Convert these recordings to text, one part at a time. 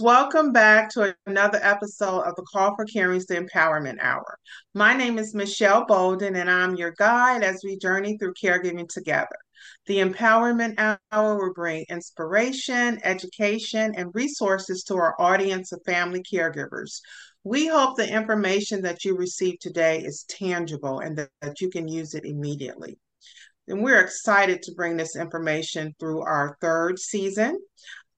Welcome back to another episode of the Call for Caring's the Empowerment Hour. My name is Michelle Bolden, and I'm your guide as we journey through caregiving together. The Empowerment Hour will bring inspiration, education, and resources to our audience of family caregivers. We hope the information that you receive today is tangible and that, that you can use it immediately. And we're excited to bring this information through our third season.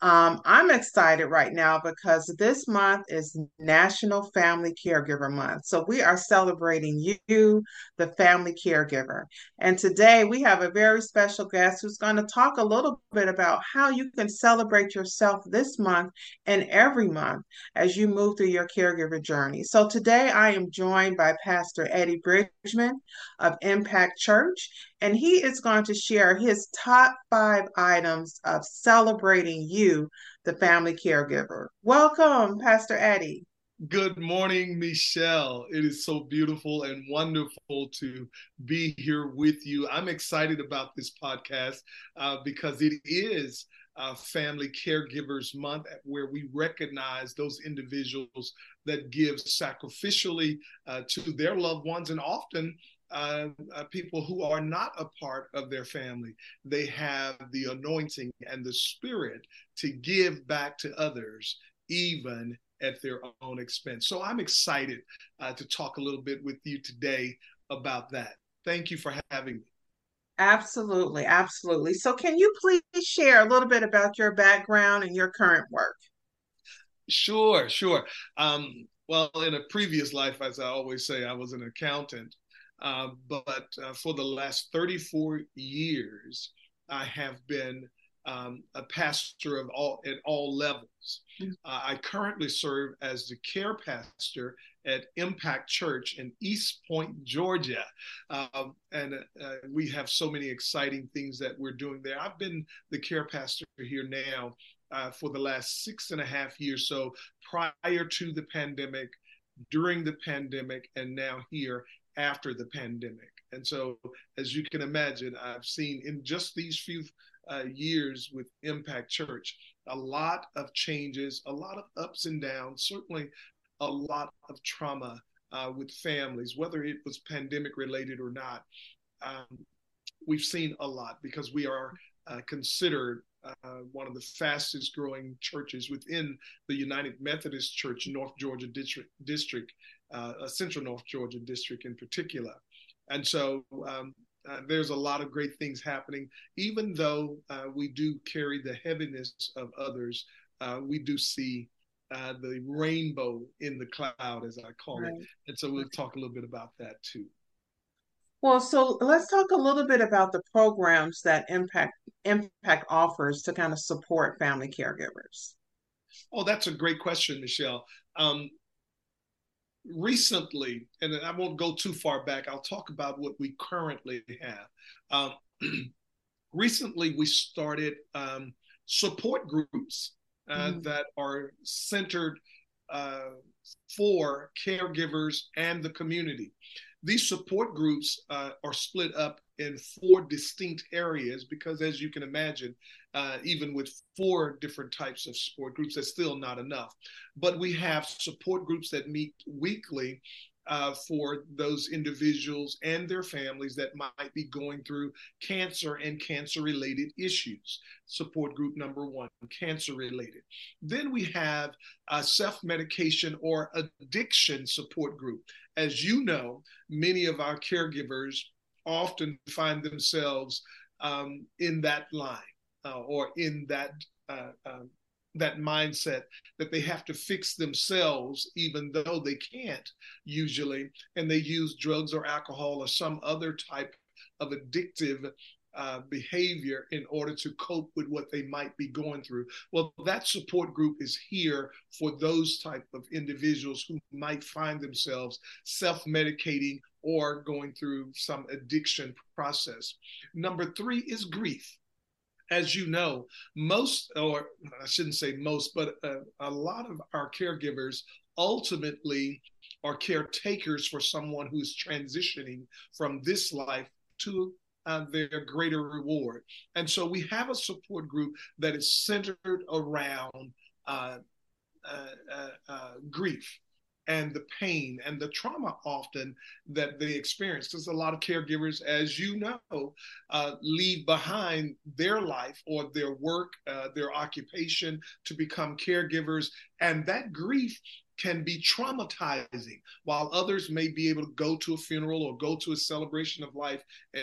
Um, I'm excited right now because this month is National Family Caregiver Month. So we are celebrating you, the family caregiver. And today we have a very special guest who's going to talk a little bit about how you can celebrate yourself this month and every month as you move through your caregiver journey. So today I am joined by Pastor Eddie Bridgeman of Impact Church and he is going to share his top five items of celebrating you, the family caregiver. Welcome, Pastor Eddie. Good morning, Michelle. It is so beautiful and wonderful to be here with you. I'm excited about this podcast uh, because it is uh, Family Caregivers Month, where we recognize those individuals that give sacrificially uh, to their loved ones and often uh, uh, people who are not a part of their family. They have the anointing and the spirit to give back to others, even at their own expense. So I'm excited uh, to talk a little bit with you today about that. Thank you for having me. Absolutely, absolutely. So, can you please share a little bit about your background and your current work? Sure, sure. Um, well, in a previous life, as I always say, I was an accountant. Uh, but uh, for the last 34 years, I have been um, a pastor of all at all levels. Mm-hmm. Uh, I currently serve as the care pastor at Impact Church in East Point, Georgia, um, and uh, we have so many exciting things that we're doing there. I've been the care pastor here now uh, for the last six and a half years. So prior to the pandemic, during the pandemic, and now here after the pandemic. And so, as you can imagine, I've seen in just these few uh, years with Impact Church a lot of changes, a lot of ups and downs, certainly a lot of trauma uh, with families, whether it was pandemic related or not. Um, we've seen a lot because we are uh, considered uh, one of the fastest growing churches within the United Methodist Church, North Georgia District, District uh, Central North Georgia District in particular. And so um, uh, there's a lot of great things happening. Even though uh, we do carry the heaviness of others, uh, we do see the rainbow in the cloud, as I call right. it. And so we'll talk a little bit about that too. Well, so let's talk a little bit about the programs that Impact Impact offers to kind of support family caregivers. Oh, that's a great question, Michelle. Um, recently, and I won't go too far back, I'll talk about what we currently have. Um, recently, we started um, support groups uh, mm. that are centered uh, for caregivers and the community. These support groups uh, are split up in four distinct areas because, as you can imagine, uh, even with four different types of support groups, that's still not enough. But we have support groups that meet weekly uh, for those individuals and their families that might be going through cancer and cancer related issues. Support group number one, cancer related. Then we have a self medication or addiction support group. As you know, many of our caregivers often find themselves um, in that line uh, or in that uh, um, that mindset that they have to fix themselves even though they can't usually and they use drugs or alcohol or some other type of addictive uh, behavior in order to cope with what they might be going through. Well, that support group is here for those type of individuals who might find themselves self-medicating or going through some addiction process. Number three is grief. As you know, most, or I shouldn't say most, but a, a lot of our caregivers ultimately are caretakers for someone who's transitioning from this life to uh, their greater reward. And so we have a support group that is centered around uh, uh, uh, uh grief and the pain and the trauma often that they experience. Because a lot of caregivers, as you know, uh, leave behind their life or their work, uh, their occupation to become caregivers. And that grief can be traumatizing, while others may be able to go to a funeral or go to a celebration of life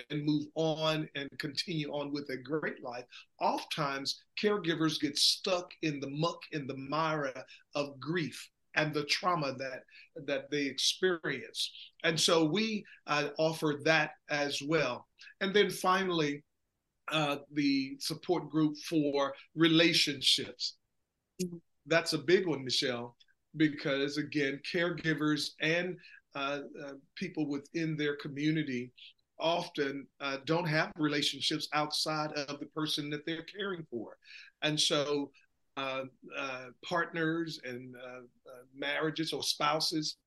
and move on and continue on with a great life. Oftentimes, caregivers get stuck in the muck, in the mire of grief and the trauma that that they experience. And so we uh, offer that as well. And then finally, uh, the support group for relationships. That's a big one, Michelle, because again, caregivers and uh, uh people within their community often uh, don't have relationships outside of the person that they're caring for. And so uh, uh, partners and uh, marriages or spouses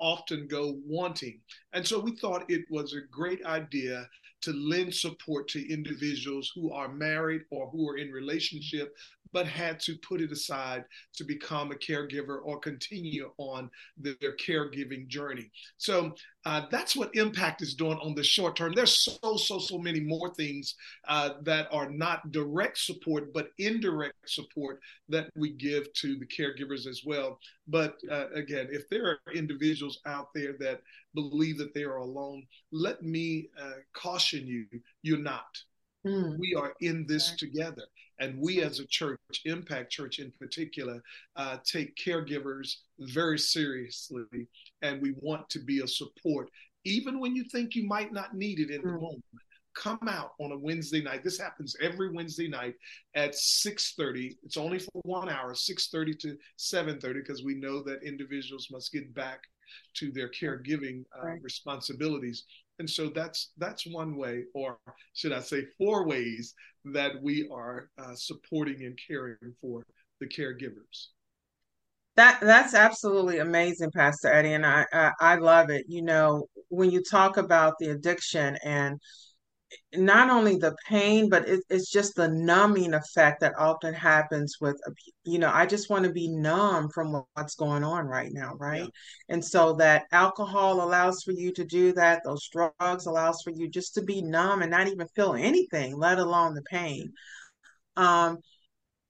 often go wanting. And so we thought it was a great idea to lend support to individuals who are married or who are in relationship but had to put it aside to become a caregiver or continue on their caregiving journey. So uh, that's what Impact is doing on the short term. There's so, so, so many more things uh, that are not direct support, but indirect support that we give to the caregivers as well. But uh, again, if there are individuals out there that believe that they are alone, let me uh, caution you, you're not. Mm. We are in this together. And we as a church, Impact Church in particular, uh, take caregivers very seriously. And we want to be a support, even when you think you might not need it in the mm. moment. Come out on a Wednesday night. This happens every Wednesday night at 6:30. It's only for one hour, 6:30 to 7:30, because we know that individuals must get back to their caregiving uh, right. responsibilities. And so that's that's one way, or should I say, four ways that we are uh, supporting and caring for the caregivers. That that's absolutely amazing, Pastor Eddie, and I, I I love it. You know, when you talk about the addiction and not only the pain, but it, it's just the numbing effect that often happens with, you know, I just want to be numb from what's going on right now, right? Yeah. And so that alcohol allows for you to do that. Those drugs allows for you just to be numb and not even feel anything, let alone the pain. Um,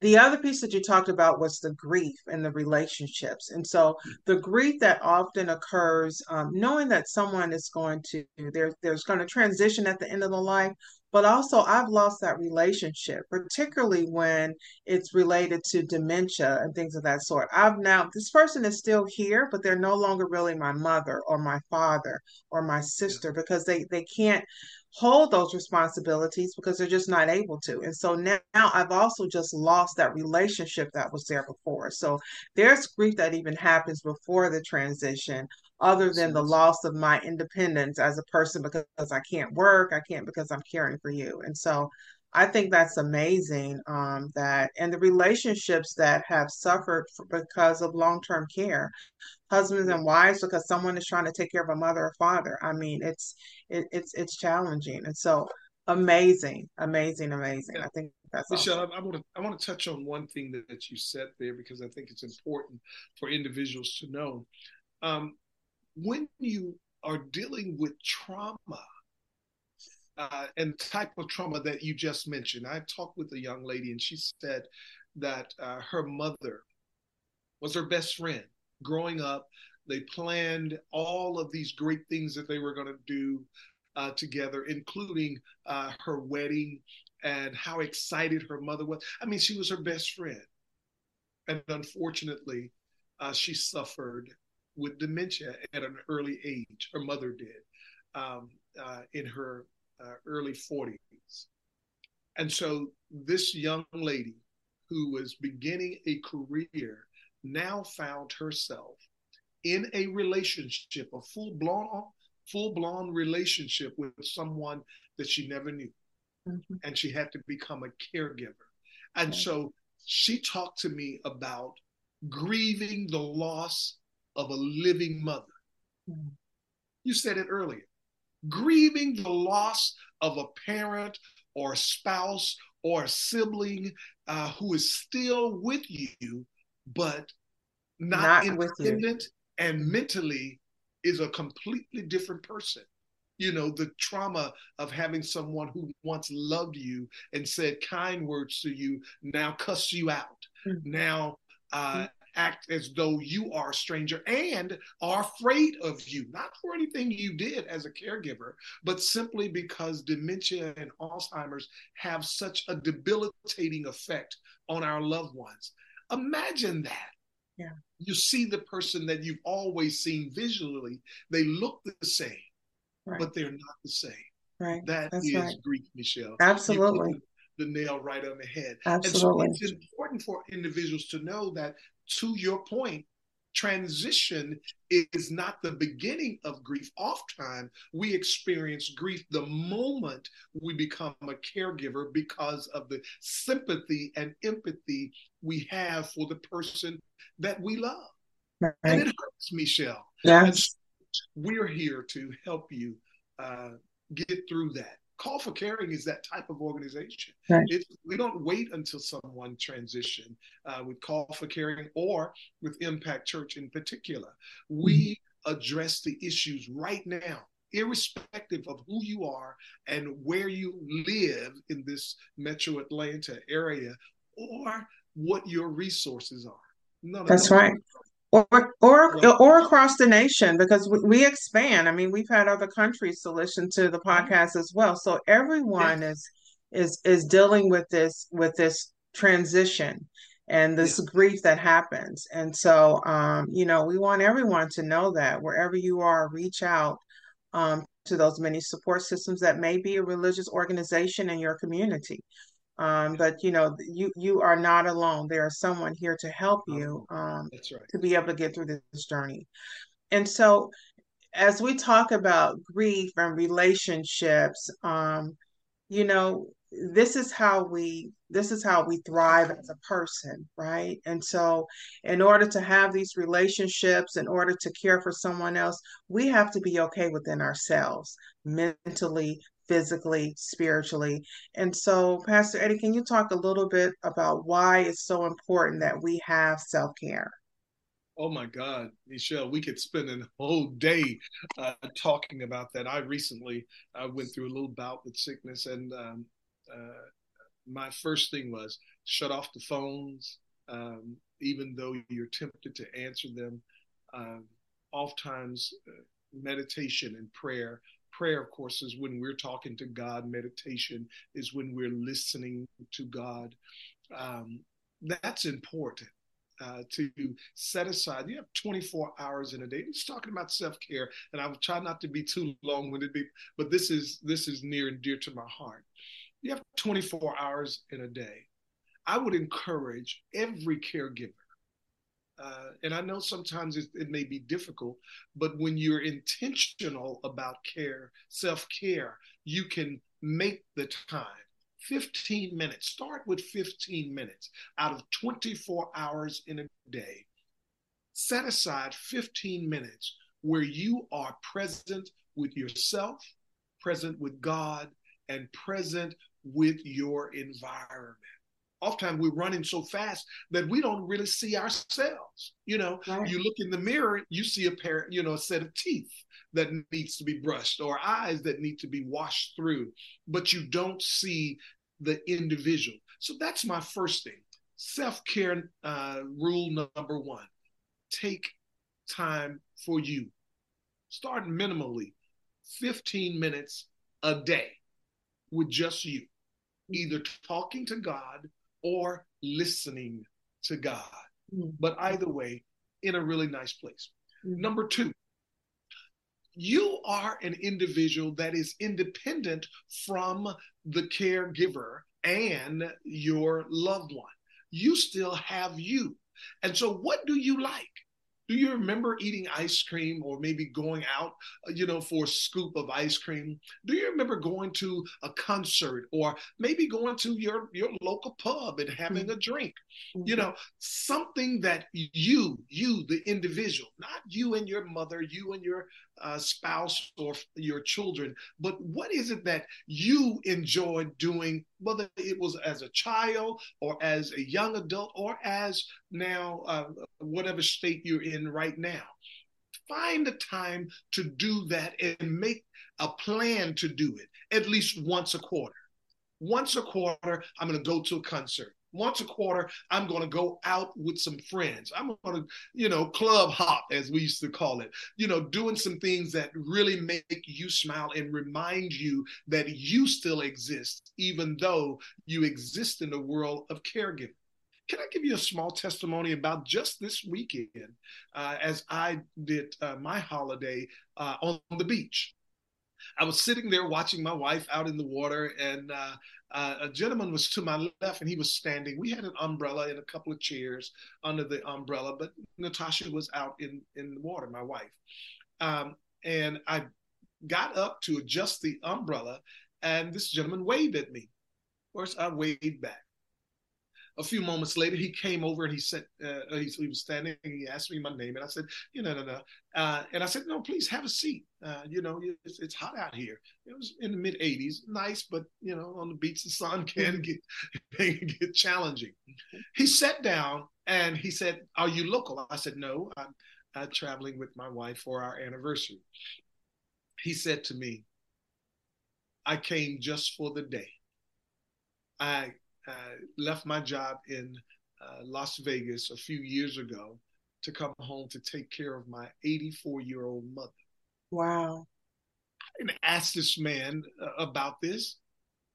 the other piece that you talked about was the grief and the relationships. And so the grief that often occurs um, knowing that someone is going to there, there's going to transition at the end of the life but also i've lost that relationship particularly when it's related to dementia and things of that sort. I've now this person is still here but they're no longer really my mother or my father or my sister because they they can't hold those responsibilities because they're just not able to. And so now, now, I've also just lost that relationship that was there before. So there's grief that even happens before the transition, other than the loss of my independence as a person because I can't work, I can't because I'm caring for you. And so I think that's amazing um, that, and the relationships that have suffered because of long term care, husbands and wives, because someone is trying to take care of a mother or father. I mean, it's it, it's it's challenging, and so amazing, amazing, amazing. Yeah. I think that's Michelle. Awesome. I, I want to I want to touch on one thing that, that you said there because I think it's important for individuals to know. Um, when you are dealing with trauma uh, and type of trauma that you just mentioned. I talked with a young lady, and she said that uh, her mother was her best friend growing up. They planned all of these great things that they were going to do uh, together, including uh, her wedding and how excited her mother was. I mean, she was her best friend. And unfortunately, uh, she suffered with dementia at an early age. Her mother did um, uh, in her uh, early 40s. And so this young lady who was beginning a career now found herself in a relationship, a full blown, full blown relationship with someone that she never knew. Mm-hmm. And she had to become a caregiver. And okay. so she talked to me about grieving the loss of a living mother. Mm-hmm. You said it earlier. Grieving the loss of a parent or a spouse or a sibling uh, who is still with you, but not, not independent and mentally is a completely different person. You know, the trauma of having someone who once loved you and said kind words to you now cuss you out. Mm-hmm. Now uh. Act as though you are a stranger and are afraid of you, not for anything you did as a caregiver, but simply because dementia and Alzheimer's have such a debilitating effect on our loved ones. Imagine that. Yeah. You see the person that you've always seen visually, they look the same, right. but they're not the same. Right. That That's is right. grief, Michelle. Absolutely. The, nail right on the head. Absolutely. And so it's important for individuals to know that, to your point, transition is not the beginning of grief. Oftentimes, we experience grief the moment we become a caregiver because of the sympathy and empathy we have for the person that we love. Right. And it hurts, Michelle. Yes. we're here to help you uh, get through that. Call for Caring is that type of organization. Right. we don't wait until someone transition uh, with Call for Caring or with Impact Church in particular. We mm-hmm. address the issues right now, irrespective of who you are and where you live in this Metro Atlanta area or what your resources are. None That's right. Or, or or across the nation because we, we, expand. I mean, we've had other countries to listen to the mm-hmm. podcast as well. So everyone is is is dealing with this with this transition and this yes. grief that happens. And so, um, you know, we want everyone to know that wherever you are, reach out um, to those many support systems that may be a religious organization in your community um, but you know you you are not alone. There is someone here to help you um, right. to be able to get through this journey. And so as we talk about grief and relationships um, you know this is how we this is how we thrive as a person right? And so in order to have these relationships in order to care for someone else we have to be okay within ourselves mentally physically, spiritually. And so, Pastor Eddie, can you talk a little bit about why it's so important that we have self care? Oh my God, Michelle, we could spend a whole day uh, talking about that. I recently uh, went through a little bout with sickness, and um, uh, my first thing was shut off the phones, um, even though you're tempted to answer them. Um, oftentimes, uh, meditation and prayer prayer, of course, is when we're talking to God. Meditation is when we're listening to God. Um, that's important. Uh, to set aside. You have 24 hours in a day. It's talking about self-care, and I will try not to be too long-winded, but this is this is near and dear to my heart. You have 24 hours in a day. I would encourage every caregiver uh, and I know sometimes it, it, may be difficult, but when you're intentional about care, self care, you can make the time 15 minutes. Start with 15 minutes out of 24 hours in a day. Set aside 15 minutes where you are present with yourself, present with God, and present with your environment oftentimes we're running so fast that we don't really see ourselves. You know, right. you look in the mirror, you see a pair, you know, a set of teeth that needs to be brushed or eyes that need to be washed through, but you don't see the individual. So that's my first thing. Self care uh, rule number one take time for you. Start minimally 15 minutes a day with just you, either talking to God or listening to God. Mm-hmm. But either way, in a really nice place. Mm-hmm. Number two, you are an individual that is independent from the caregiver and your loved one. You still have you. And so, what do you like? Do you remember eating ice cream or maybe going out, uh, you know, for a scoop of ice cream? Do you remember going to a concert or maybe going to your, your local pub and having mm-hmm. a drink? Mm-hmm. You know, something that you, you, the individual, not you and your mother, you and your uh, spouse or your children, but what is it that you enjoyed doing, whether it was as a child or as a young adult or as now, uh, whatever state you're in right now? Find the time to do that and make a plan to do it at least once a quarter. Once a quarter, I'm going to go to a concert once a quarter, I'm going to go out with some friends. I'm going to, you know, club hop, as we used to call it, you know, doing some things that really make you smile and remind you that you still exist, even though you exist in the world of caregiving. Can I give you a small testimony about just this weekend uh, as I did uh, my holiday uh, on the beach? I was sitting there watching my wife out in the water, and uh, uh, a gentleman was to my left and he was standing. We had an umbrella and a couple of chairs under the umbrella, but Natasha was out in, in the water, my wife. Um, and I got up to adjust the umbrella, and this gentleman waved at me. Of course, I waved back a few moments later, he came over and he said, uh, he, he, was standing and he asked me my name. And I said, you know, no, no. Uh, and I said, no, please have a seat. Uh, you know, it's, it's, hot out here. It was in the mid 80s, nice, but, you know, on the beach, the sun can get, get challenging. He sat down and he said, are you local? I said, no, I'm, I'm traveling with my wife for our anniversary. He said to me, I came just for the day. I uh, left my job in uh, Las Vegas a few years ago to come home to take care of my 84 year old mother. Wow. I didn't ask this man uh, about this,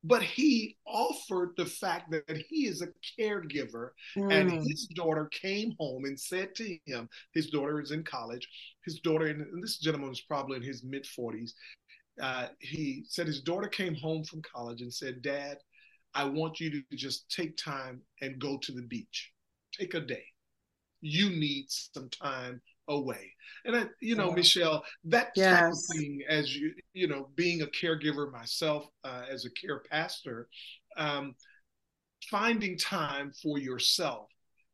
but he offered the fact that he is a caregiver mm. and his daughter came home and said to him, his daughter is in college, his daughter, and this gentleman was probably in his mid 40s. Uh, he said his daughter came home from college and said, Dad, I want you to just take time and go to the beach. Take a day. You need some time away. And I, you know, Michelle, that yes. type of thing, as you, you know, being a caregiver myself, uh, as a care pastor, um, finding time for yourself,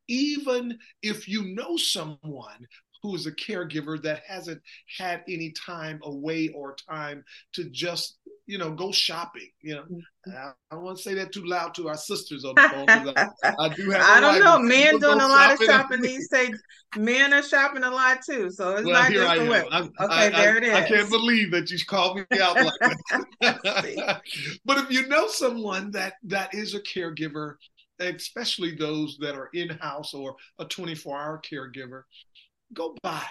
even if you know someone who is a caregiver that hasn't had any time away or time to just you know, go shopping. You know, mm-hmm. I, don't want to say that too loud to our sisters on the phone. I, I, do have. I don't know. Men doing a lot of shopping these days. Men are shopping a lot too, so it's well, not just the women. Okay, there it is. I can't believe that you called me out like that. but if you know someone that that is a caregiver, especially those that are in house or a 24 hour caregiver, go by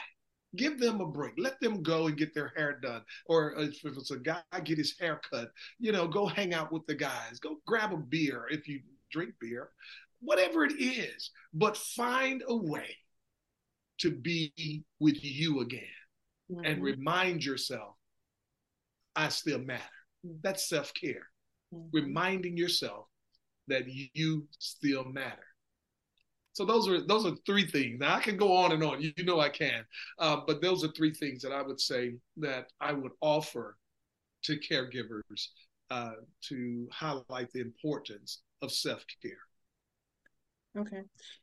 give them a break. Let them go and get their hair done. Or if it's a guy, get his hair cut. You know, go hang out with the guys. Go grab a beer if you drink beer. Whatever it is, but find a way to be with you again mm-hmm. and remind yourself, I still matter. That's self care. Mm-hmm. Reminding yourself that you still matter. So those are those are three things. Now I can go on and on. You, know I can, uh, but those are three things that I would say that I would offer to caregivers uh, to highlight the importance of self care. Okay.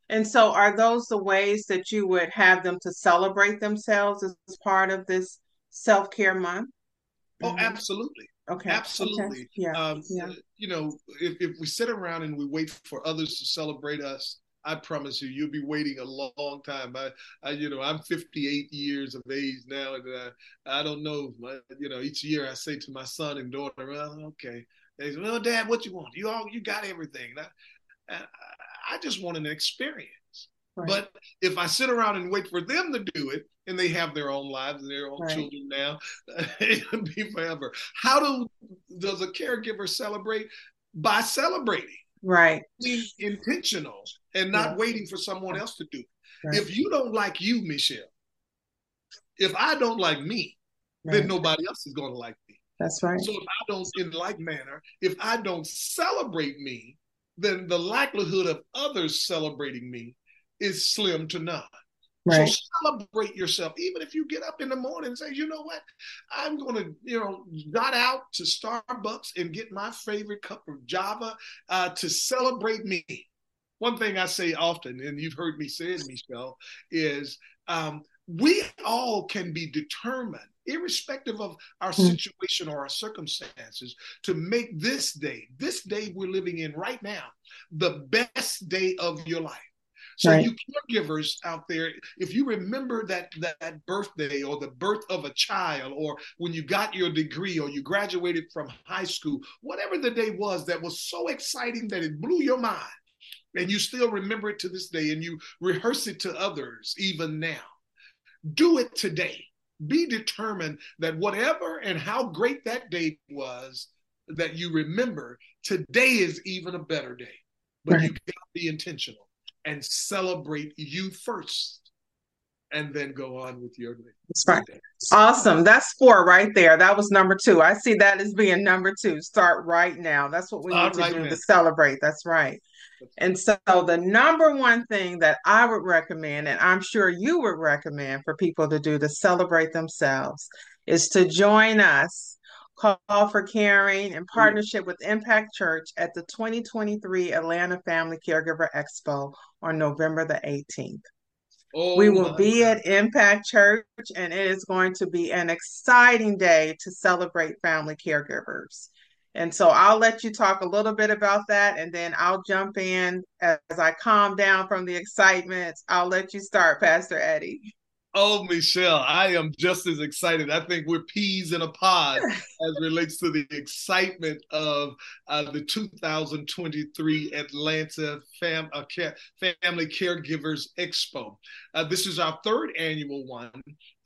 And so are those the ways that you would have them to celebrate themselves as part of this self care month? Oh, mm-hmm. absolutely. Okay. Absolutely. Okay. Yeah. Um, yeah. You know, if, if we sit around and we wait for others to celebrate us, I promise you, you'll be waiting a long time. I, I you know, I'm 58 years of age now, and uh, I don't know. You know, each year I say to my son and daughter, "Well, okay." They say, "Well, Dad, what you want? You all, you got everything." I, I just want an experience. Right. But if I sit around and wait for them to do it, and they have their own lives and their own right. children now, it'll be forever. How do does a caregiver celebrate? By celebrating. Right. Being intentional and not yeah. waiting for someone else to do it. Right. If you don't like you, Michelle, if I don't like me, right. then nobody else is going to like me. That's right. So if I don't, in like manner, if I don't celebrate me, then the likelihood of others celebrating me is slim to none. Right. So celebrate yourself, even if you get up in the morning and say, you know what, I'm going to, you know, got out to Starbucks and get my favorite cup of Java uh, to celebrate me. One thing I say often, and you've heard me say it, Michelle, is um, we all can be determined, irrespective of our hmm. situation or our circumstances, to make this day, this day we're living in right now, the best day of your life. So right. you caregivers out there, if you remember that, that, that birthday or the birth of a child, or when you got your degree or you graduated from high school, whatever the day was that was so exciting that it blew your mind, and you still remember it to this day, and you rehearse it to others even now. Do it today. Be determined that whatever and how great that day was that you remember, today is even a better day. But right. you got to be intentional and celebrate you first and then go on with your day. That's right. Awesome. That's four right there. That was number two. I see that as being number two. Start right now. That's what we need to do to celebrate. That's right. And so the number one thing that I would recommend, and I'm sure you would recommend for people to do to celebrate themselves, is to join us Call for Caring in mm. partnership with Impact Church at the 2023 Atlanta Family Caregiver Expo on November the 18th. Oh, we will be God. at Impact Church, and it is going to be an exciting day to celebrate family caregivers. And so I'll let you talk a little bit about that, and then I'll jump in as I calm down from the excitement. I'll let you start, Pastor Eddie. Oh, Michelle, I am just as excited. I think we're peas in a pod as relates to the excitement of uh, the 2023 Atlanta Fam- uh, Care- Family Caregivers Expo. Uh, this is our third annual one.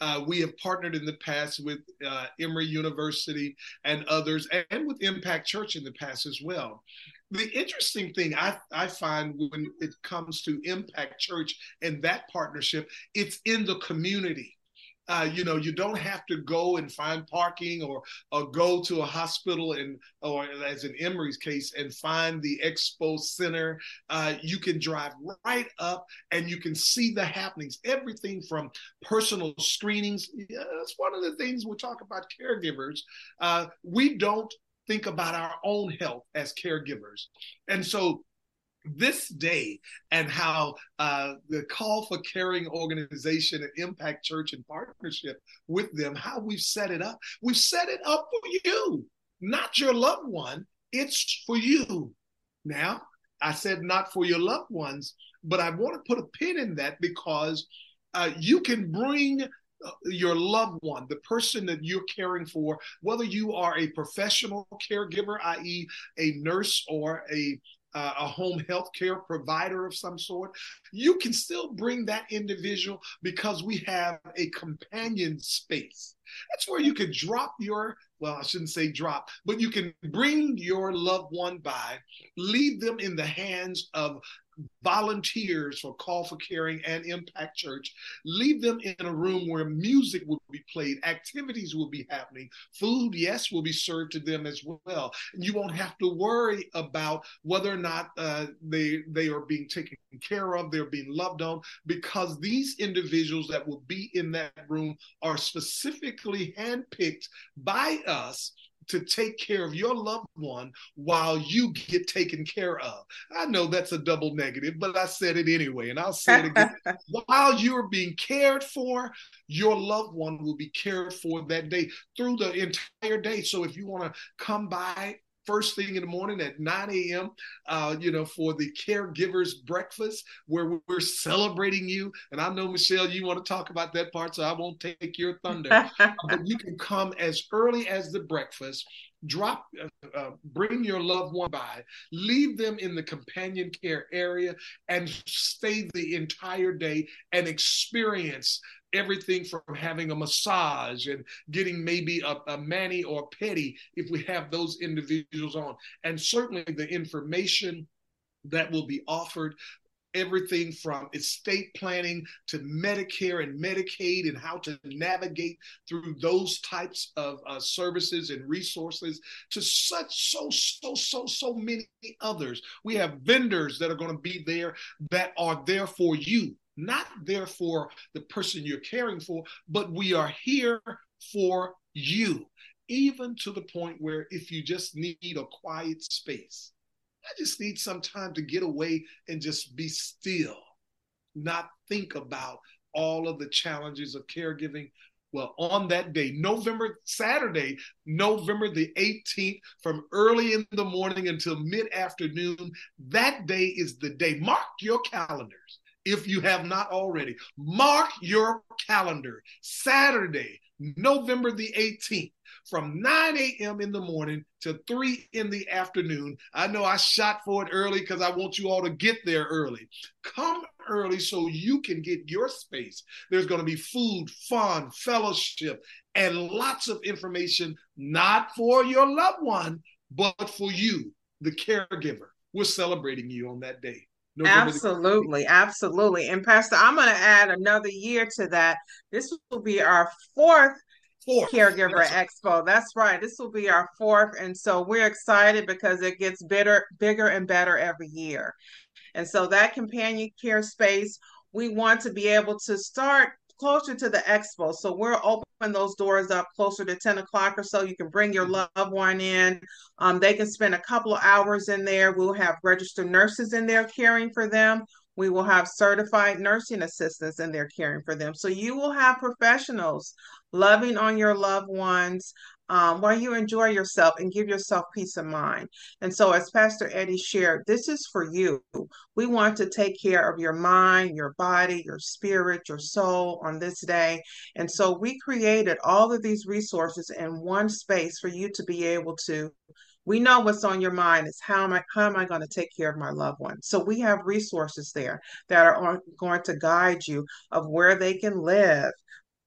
Uh, we have partnered in the past with uh, Emory University and others, and with Impact Church in the past as well the interesting thing I, I find when it comes to Impact Church and that partnership, it's in the community. Uh, you know, you don't have to go and find parking or or go to a hospital and or as in Emory's case and find the expo center. Uh, you can drive right up and you can see the happenings. Everything from personal screenings. Yeah, that's one of the things we talk about caregivers. Uh, we don't think about our own health as caregivers. And so this day and how uh, the call for caring organization and impact church in partnership with them how we've set it up. We've set it up for you not your loved one. It's for you. Now i said not for your loved ones but i want to put a pin in that because uh, you can bring your loved one, the person that you're caring for, whether you are a professional caregiver, i.e., a nurse or a uh, a home health care provider of some sort, you can still bring that individual because we have a companion space. That's where you can drop your, well, I shouldn't say drop, but you can bring your loved one by, leave them in the hands of volunteers for Call for Caring and Impact Church. Leave them in a room where music will be played, activities will be happening, food, yes, will be served to them as well. And you won't have to worry about whether or not uh, they they are being taken care of, they're being loved on, because these individuals that will be in that room are specifically handpicked by us to take care of your loved one while you get taken care of. I know that's a double negative, but I said it anyway, and I'll say it again. while you're being cared for, your loved one will be cared for that day through the entire day. So if you want to come by first thing in the morning at 9 a.m., uh, you know, for the caregivers breakfast where we're celebrating you. And I know, Michelle, you want to talk about that part, so I won't take your thunder. but you can come as early as the breakfast drop uh, uh, bring your loved one by leave them in the companion care area and stay the entire day and experience everything from having a massage and getting maybe a, a mani or pedi if we have those individuals on and certainly the information that will be offered everything from estate planning to Medicare and Medicaid and how to navigate through those types of uh, services and resources to such, so, so, so, so many others. We have vendors that are going to be there that are there for you, not there for the person you're caring for, but we are here for you, even to the point where if you just need a quiet space, I just need some time to get away and just be still, not think about all of the challenges of caregiving. Well, on that day, November, Saturday, November the 18th, from early in the morning until mid afternoon, that day is the day. Mark your calendars if you have not already. Mark your calendar. Saturday, November the 18th, from 9 a.m. in the morning to 3 in the afternoon. I know I shot for it early because I want you all to get there early. Come early so you can get your space. There's going to be food, fun, fellowship, and lots of information, not for your loved one, but for you, the caregiver. We're celebrating you on that day. November absolutely, absolutely. And Pastor, I'm going to add another year to that. This will be our fourth Fourth. Caregiver That's Expo. That's right. This will be our fourth. And so we're excited because it gets bigger, bigger and better every year. And so that companion care space, we want to be able to start closer to the expo. So we're open those doors up closer to 10 o'clock or so. You can bring your loved one in. Um, they can spend a couple of hours in there. We'll have registered nurses in there caring for them. We will have certified nursing assistants in there caring for them. So you will have professionals loving on your loved ones um, while you enjoy yourself and give yourself peace of mind. And so, as Pastor Eddie shared, this is for you. We want to take care of your mind, your body, your spirit, your soul on this day. And so, we created all of these resources in one space for you to be able to we know what's on your mind is how am I how am I going to take care of my loved one? So we have resources there that are going to guide you of where they can live,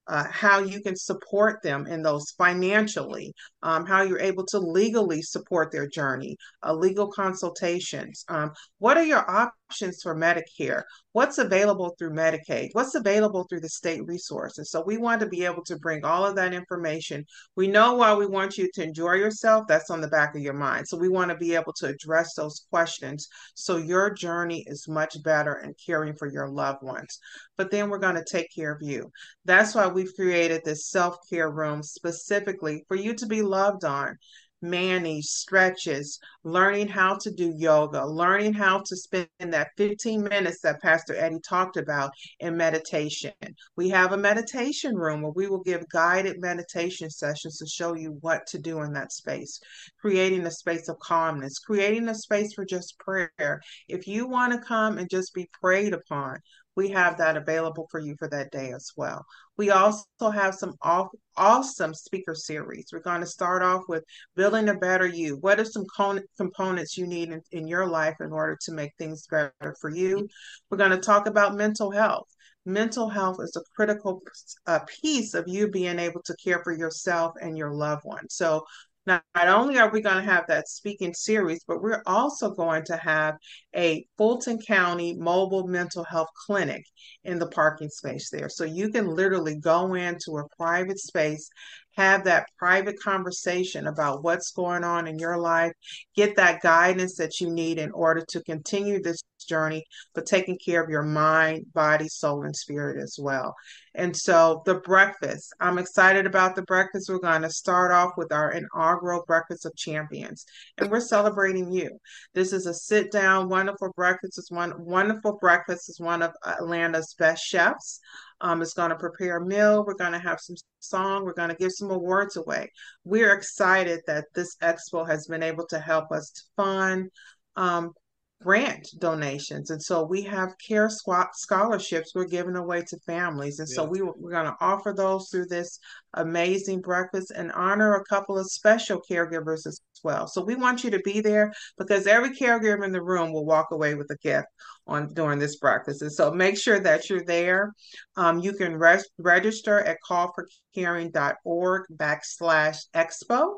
uh, how you can support them in those financially, um, how you're able to legally support their journey, uh, legal consultations. Um, what are your options for Medicare? What's available through Medicaid? What's available through the state resources? So we want to be able to bring all of that information. We know why we want you to enjoy yourself. That's on the back of your mind. So we want to be able to address those questions so your journey is much better in caring for your loved ones. But then we're going to take care of you. That's why we've created this self care room specifically for you to be loved on manage, stretches, learning how to do yoga, learning how to spend that 15 minutes that Pastor Eddie talked about in meditation. We have a meditation room where we will give guided meditation sessions to show you what to do in that space, creating a space of calmness, creating a space for just prayer. If you want to come and just be prayed upon, we have that available for you for that day as well. We also have some awesome speaker series. We're going to start off with building a better you. What are some components you need in, your life in order to make things better for you? We're going to talk about mental health. Mental health is a critical uh, piece of you being able to care for yourself and your loved ones. So not, only are we going to have that speaking series, but we're also going to have a Fulton County mobile mental health clinic in the parking space there. So you can literally go into a private space, have that private conversation about what's going on in your life, get that guidance that you need in order to continue this journey, but taking care of your mind, body, soul, and spirit as well. And so the breakfast, I'm excited about the breakfast. We're going to start off with our inaugural Breakfast of Champions, and we're celebrating you. This is a sit down, wonderful breakfast. It's one wonderful breakfast. is one of Atlanta's best chefs. Um, is going to prepare a meal. We're going to have some song. We're going to give some awards away. We're excited that this expo has been able to help us to fund um, grant donations. And so we have care squat scholarships we're giving away to families. And yeah. so we, we're going to offer those through this amazing breakfast and honor a couple of special caregivers as well. So we want you to be there because every caregiver in the room will walk away with a gift on during this breakfast. And so make sure that you're there. Um, you can res- register at callforcaring.org backslash expo.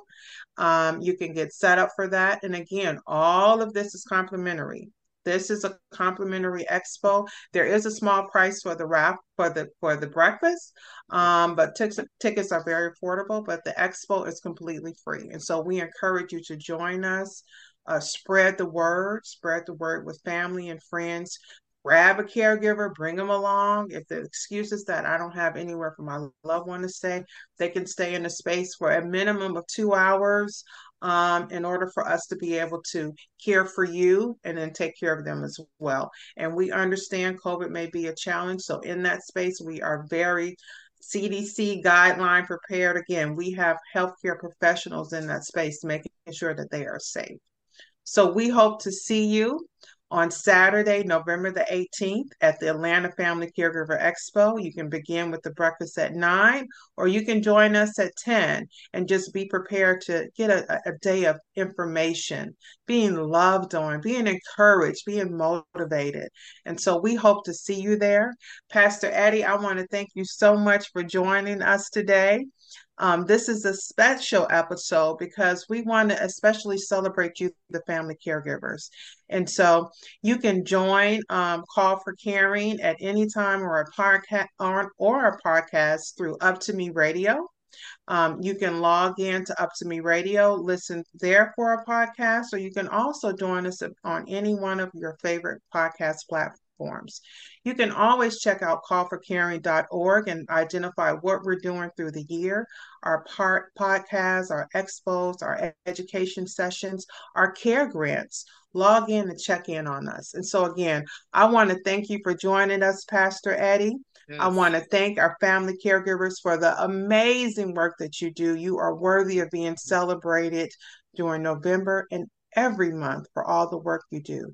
Um, you can get set up for that. And again, all of this is complimentary. This is a complimentary expo. There is a small price for the wrap for the for the breakfast, um, but t- tickets are very affordable. But the expo is completely free, and so we encourage you to join us. Uh, spread the word, spread the word with family and friends grab a caregiver, bring them along. If the excuse is that I don't have anywhere for my loved one to stay, they can stay in the space for a minimum of two hours um, in order for us to be able to care for you and then take care of them as well. And we understand COVID may be a challenge. So, in that space, we are very CDC guideline prepared. Again, we have healthcare professionals in that space making sure that they are safe. So, we hope to see you on Saturday, November the 18th at the Atlanta Family Caregiver Expo. You can begin with the breakfast at 9 or you can join us at 10 and just be prepared to get a, a day of information, being loved on, being encouraged, being motivated. And so we hope to see you there. Pastor Eddie, I want to thank you so much for joining us today. Um, this is a special episode because we want to especially celebrate you, the family caregivers. And so you can join um, Call for Caring at any time or a podcast or, or a podcast through Up to Me Radio. Um, you can log in to Up to Me Radio, listen there for a podcast, or you can also join us on any one of your favorite podcast platforms platforms. You can always check out callforcaring.org and identify what we're doing through the year, our part podcasts, our expos, our education sessions, our care grants. Log in and check in on us. And so again, I want to thank you for joining us, Pastor Eddie. Yes. I want to thank our family caregivers for the amazing work that you do. You are worthy of being celebrated during November and every month for all the work you do.